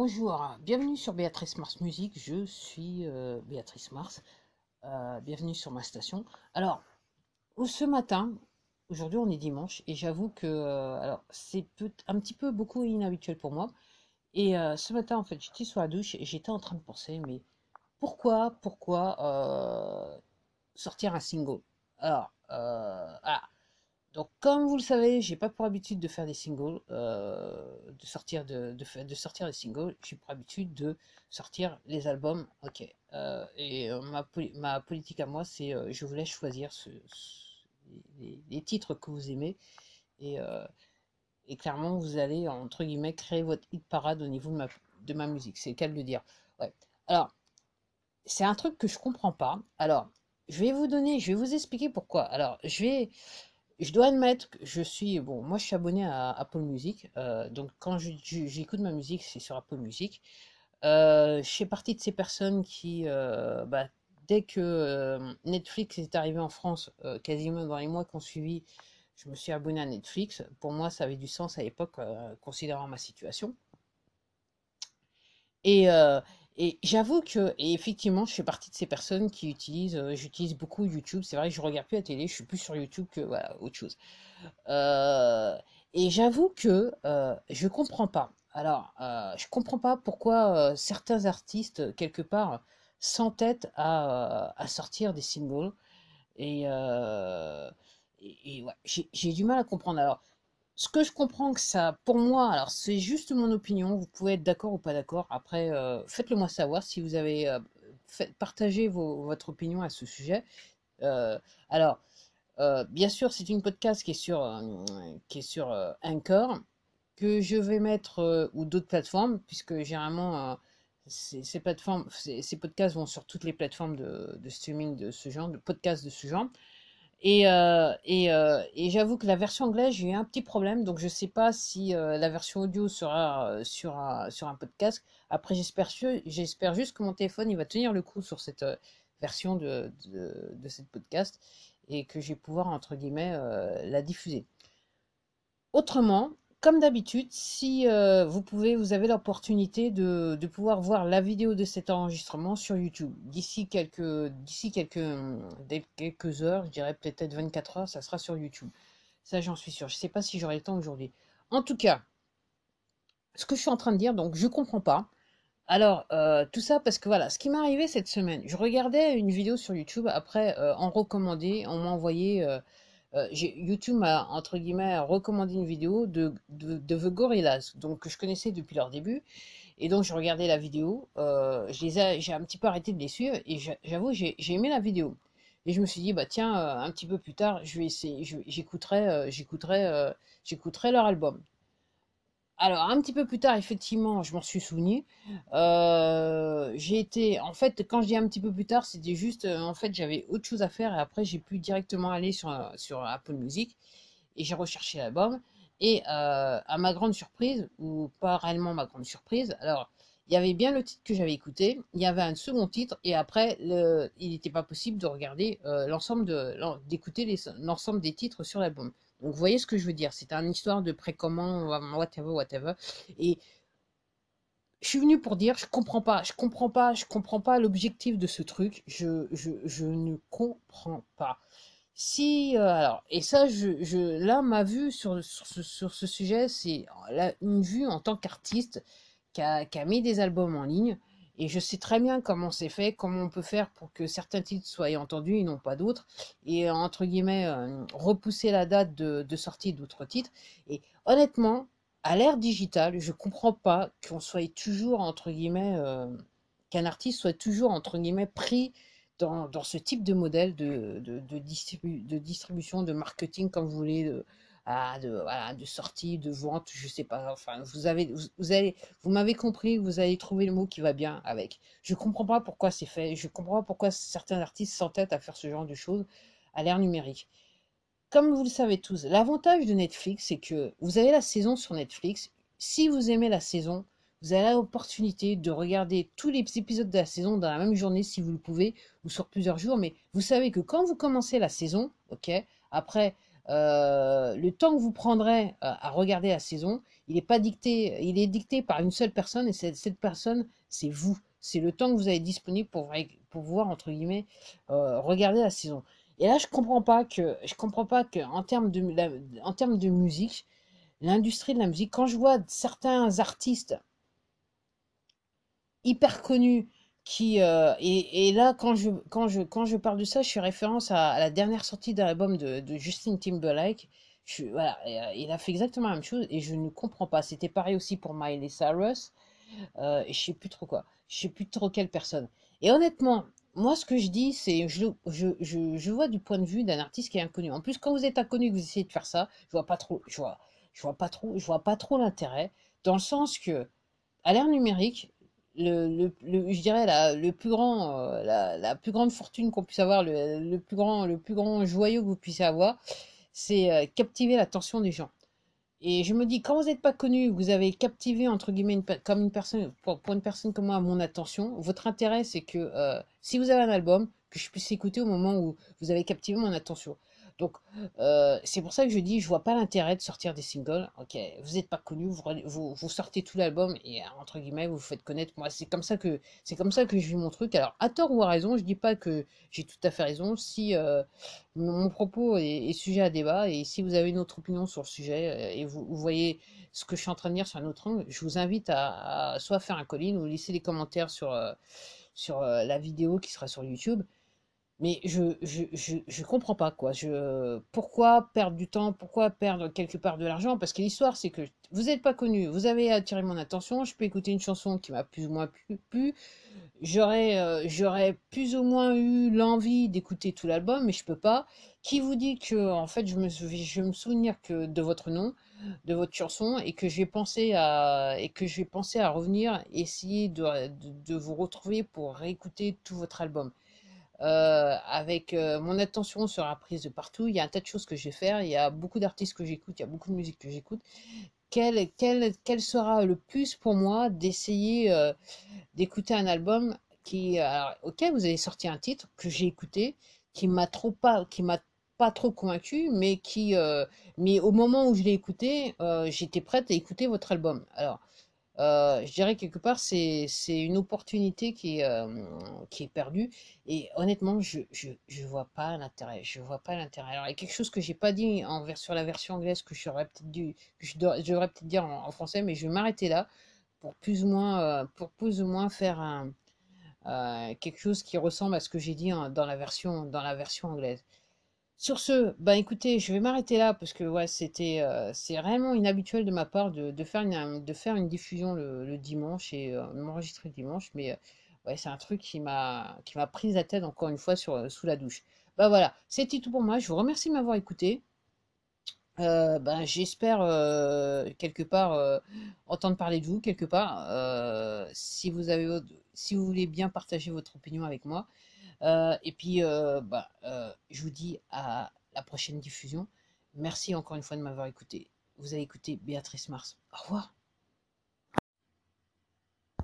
Bonjour, bienvenue sur Béatrice Mars Musique. Je suis euh, Béatrice Mars. Euh, bienvenue sur ma station. Alors, ce matin, aujourd'hui on est dimanche, et j'avoue que euh, c'est un petit peu beaucoup inhabituel pour moi. Et ce matin, en fait, j'étais sur la douche et j'étais en train de penser, mais pourquoi, pourquoi sortir un single? Alors, ah, donc, comme vous le savez, j'ai pas pour habitude de faire des singles, euh, de sortir de, sortir des singles. J'ai pour habitude de sortir les albums. Ok. Euh, et euh, ma, ma, politique à moi, c'est je vous laisse choisir ce, les, titres que vous aimez et, et clairement vous allez entre guillemets créer votre hit parade au niveau de ma, de ma musique. C'est le cas de le dire. Ouais. Alors, c'est un truc que je comprends pas. Alors, je vais vous donner, je vais vous expliquer pourquoi. Alors, je vais je dois admettre que je suis bon moi je suis abonné à Apple Music euh, donc quand j'écoute ma musique c'est sur Apple Music. Euh, je fais partie de ces personnes qui euh, bah, dès que Netflix est arrivé en France quasiment dans les mois qui ont suivi je me suis abonné à Netflix. Pour moi ça avait du sens à l'époque considérant ma situation. Et, et j'avoue que, et effectivement, je fais partie de ces personnes qui utilisent, euh, j'utilise beaucoup YouTube. C'est vrai que je regarde plus la télé, je suis plus sur YouTube que voilà, autre chose. Euh, et j'avoue que euh, je comprends pas. Alors, euh, je comprends pas pourquoi certains artistes, quelque part, s'entêtent à, à sortir des singles. Et, j'ai du mal à comprendre. Alors, ce que je comprends que ça, pour moi, alors c'est juste mon opinion, vous pouvez être d'accord ou pas d'accord, après euh, faites-le moi savoir si vous avez euh, partagé votre opinion à ce sujet. Euh, alors, bien sûr, c'est une podcast qui est sur, qui est sur Anchor, que je vais mettre, ou d'autres plateformes, puisque généralement, ces, plateformes, ces, podcasts vont sur toutes les plateformes de streaming de ce genre, de podcasts de ce genre. Et, euh, et, euh, et j'avoue que la version anglaise, j'ai eu un petit problème, donc je ne sais pas si euh, la version audio sera sur un, sur un podcast. Après, j'espère, j'espère juste que mon téléphone il va tenir le coup sur cette version de, de, de cette podcast et que je vais pouvoir, entre guillemets, la diffuser. Autrement, comme d'habitude, si euh, vous pouvez, vous avez l'opportunité de, pouvoir voir la vidéo de cet enregistrement sur YouTube. D'ici quelques, d'ici quelques, quelques heures, je dirais peut-être 24 heures, ça sera sur YouTube. Ça, j'en suis sûr. Je ne sais pas si j'aurai le temps aujourd'hui. En tout cas, ce que je suis en train de dire, donc je comprends pas. Alors, euh, tout ça parce que voilà, ce qui m'est arrivé cette semaine, je regardais une vidéo sur YouTube, après, euh, en recommandé, on m'a envoyé euh, YouTube m'a, entre guillemets, recommandé une vidéo de, The Gorillaz, donc que je connaissais depuis leur début. Et donc, je regardais la vidéo, euh, j'ai un petit peu arrêté de les suivre, et j'avoue, j'ai aimé la vidéo. Et je me suis dit, bah tiens, euh, un petit peu plus tard, j'écouterai, j'écouterai, j'écouterai leur album. Alors, un petit peu plus tard, effectivement, je m'en suis souvenu. Euh, j'ai été, en fait, quand je dis un petit peu plus tard, c'était juste, euh, en fait, j'avais autre chose à faire et après, j'ai pu directement aller sur, sur Apple Music et j'ai recherché l'album. Et euh, à ma grande surprise, ou pas réellement ma grande surprise, alors, il y avait bien le titre que j'avais écouté, il y avait un second titre et après, il n'était pas possible de regarder l'ensemble de, d'écouter l'ensemble des titres sur l'album. Donc, vous voyez ce que je veux dire. C'est une histoire de précommande, whatever, whatever. Et je suis venu pour dire, je comprends pas, je comprends pas, je comprends pas l'objectif de ce truc. Je, je, je ne comprends pas. Si, euh, alors, et ça, je, je là, ma vue sur, sur, ce, sur ce sujet, c'est une vue en tant qu'artiste qui a, qui a mis des albums en ligne. Et je sais très bien comment c'est fait, comment on peut faire pour que certains titres soient entendus et non pas d'autres. Et entre guillemets, euh, repousser la date de, sortie d'autres titres. Et honnêtement, à l'ère digitale, je comprends pas qu'on soit toujours, entre guillemets, euh, qu'un artiste soit toujours, entre guillemets, pris dans, ce type de modèle de, de, de, distribution, de marketing, comme vous voulez, de, voilà, de sortie, de vente, je sais pas. Enfin, vous avez, vous, allez, vous m'avez compris, vous allez trouver le mot qui va bien avec. Je comprends pas pourquoi c'est fait. Je comprends pas pourquoi certains artistes s'entêtent à faire ce genre de choses à l'ère numérique. Comme vous le savez tous, l'avantage de Netflix, c'est que vous avez la saison sur Netflix. Si vous aimez la saison, vous avez l'opportunité de regarder tous les épisodes de la saison dans la même journée si vous le pouvez, ou sur plusieurs jours. Mais vous savez que quand vous commencez la saison, ok, après euh, le temps que vous prendrez à regarder la saison, il est pas dicté, il est dicté par une seule personne et cette, personne, c'est vous. C'est le temps que vous avez disponible pour, pour voir entre guillemets regarder la saison. Et là, je comprends pas que je comprends pas que en termes de en termes de musique, l'industrie de la musique, quand je vois certains artistes hyper connus euh, et, là quand je quand je quand je parle de ça, je fais référence à, la dernière sortie d'un album de, Justin Timberlake. Voilà, euh, il a fait exactement la même chose et je ne comprends pas. C'était pareil aussi pour Miley Cyrus euh, je sais plus trop quoi. Je sais plus trop quelle personne. Et honnêtement, moi ce que je dis, c'est je, je, je, je vois du point de vue d'un artiste qui est inconnu. En plus, quand vous êtes inconnu, que vous essayez de faire ça, je vois pas trop, je vois, je vois pas trop, je vois pas trop l'intérêt dans le sens que à l'ère numérique, le, le, je dirais la, le plus grand, euh, la, la, plus grande fortune qu'on puisse avoir, le, le, plus grand, le plus grand joyau que vous puissiez avoir, c'est euh, captiver l'attention des gens. Et je me dis, quand vous n'êtes pas connu, vous avez captivé, entre guillemets, comme une personne, pour, une personne comme moi, mon attention, votre intérêt, c'est que euh, si vous avez un album, que je puisse écouter au moment où vous avez captivé mon attention. Donc, euh, c'est pour ça que je dis, je vois pas l'intérêt de sortir des singles. Ok, vous n'êtes pas connu, vous, vous, sortez tout l'album et entre guillemets, vous vous faites connaître. Moi, c'est comme ça que c'est comme ça que je vis mon truc. Alors, à tort ou à raison, je dis pas que j'ai tout à fait raison. Si euh, mon, propos est, sujet à débat et si vous avez une autre opinion sur le sujet euh, et vous, voyez ce que je suis en train de dire sur un autre angle, je vous invite à, soit faire un colline ou laisser des commentaires sur sur la vidéo qui sera sur YouTube. Mais je, je, je, je, comprends pas, quoi. Je, pourquoi perdre du temps? Pourquoi perdre quelque part de l'argent? Parce que l'histoire, c'est que vous n'êtes pas connu, vous avez attiré mon attention, je peux écouter une chanson qui m'a plus ou moins plu, j'aurais euh, j'aurais plus ou moins eu l'envie d'écouter tout l'album, mais je peux pas. Qui vous dit que, en fait, je me, je me souvenir que de votre nom, de votre chanson, et que je vais penser à, et que je vais penser à revenir, essayer de, de, de vous retrouver pour réécouter tout votre album? Euh, avec euh, mon attention sera prise de partout. Il y a un tas de choses que je vais faire. Il y a beaucoup d'artistes que j'écoute. Il y a beaucoup de musique que j'écoute. Quel, quel, quel, sera le plus pour moi d'essayer euh, d'écouter un album qui, alors, vous avez sorti un titre que j'ai écouté, qui m'a trop pas, qui m'a pas trop convaincu, mais qui, mais au moment où je l'ai écouté, j'étais prête à écouter votre album. Alors, euh, je dirais quelque part, c'est une opportunité qui est, euh, qui est perdue. Et honnêtement, je je vois pas l'intérêt. Je vois pas l'intérêt. Alors, il y a quelque chose que j'ai pas dit en, sur la version anglaise que j'aurais peut-être dû, je, devrais peut-être dire en, français, mais je vais m'arrêter là pour plus ou moins, euh, pour plus ou moins faire quelque chose qui ressemble à ce que j'ai dit dans la version, dans la version anglaise. Sur ce, ben écoutez, je vais m'arrêter là parce que ouais, c'était, euh, c'est vraiment inhabituel de ma part de, faire une, diffusion le, dimanche et euh, m'enregistrer le dimanche, mais euh, c'est un truc qui m'a, qui prise la tête encore une fois sous la douche. Bah voilà, c'était tout pour moi. Je vous remercie de m'avoir écouté. ben, j'espère quelque part entendre parler de vous quelque part. si vous voulez bien partager votre opinion avec moi. Euh, et puis, euh, bah, euh, je vous dis à la prochaine diffusion. Merci encore une fois de m'avoir écouté. Vous avez écouté Béatrice Mars. Au revoir.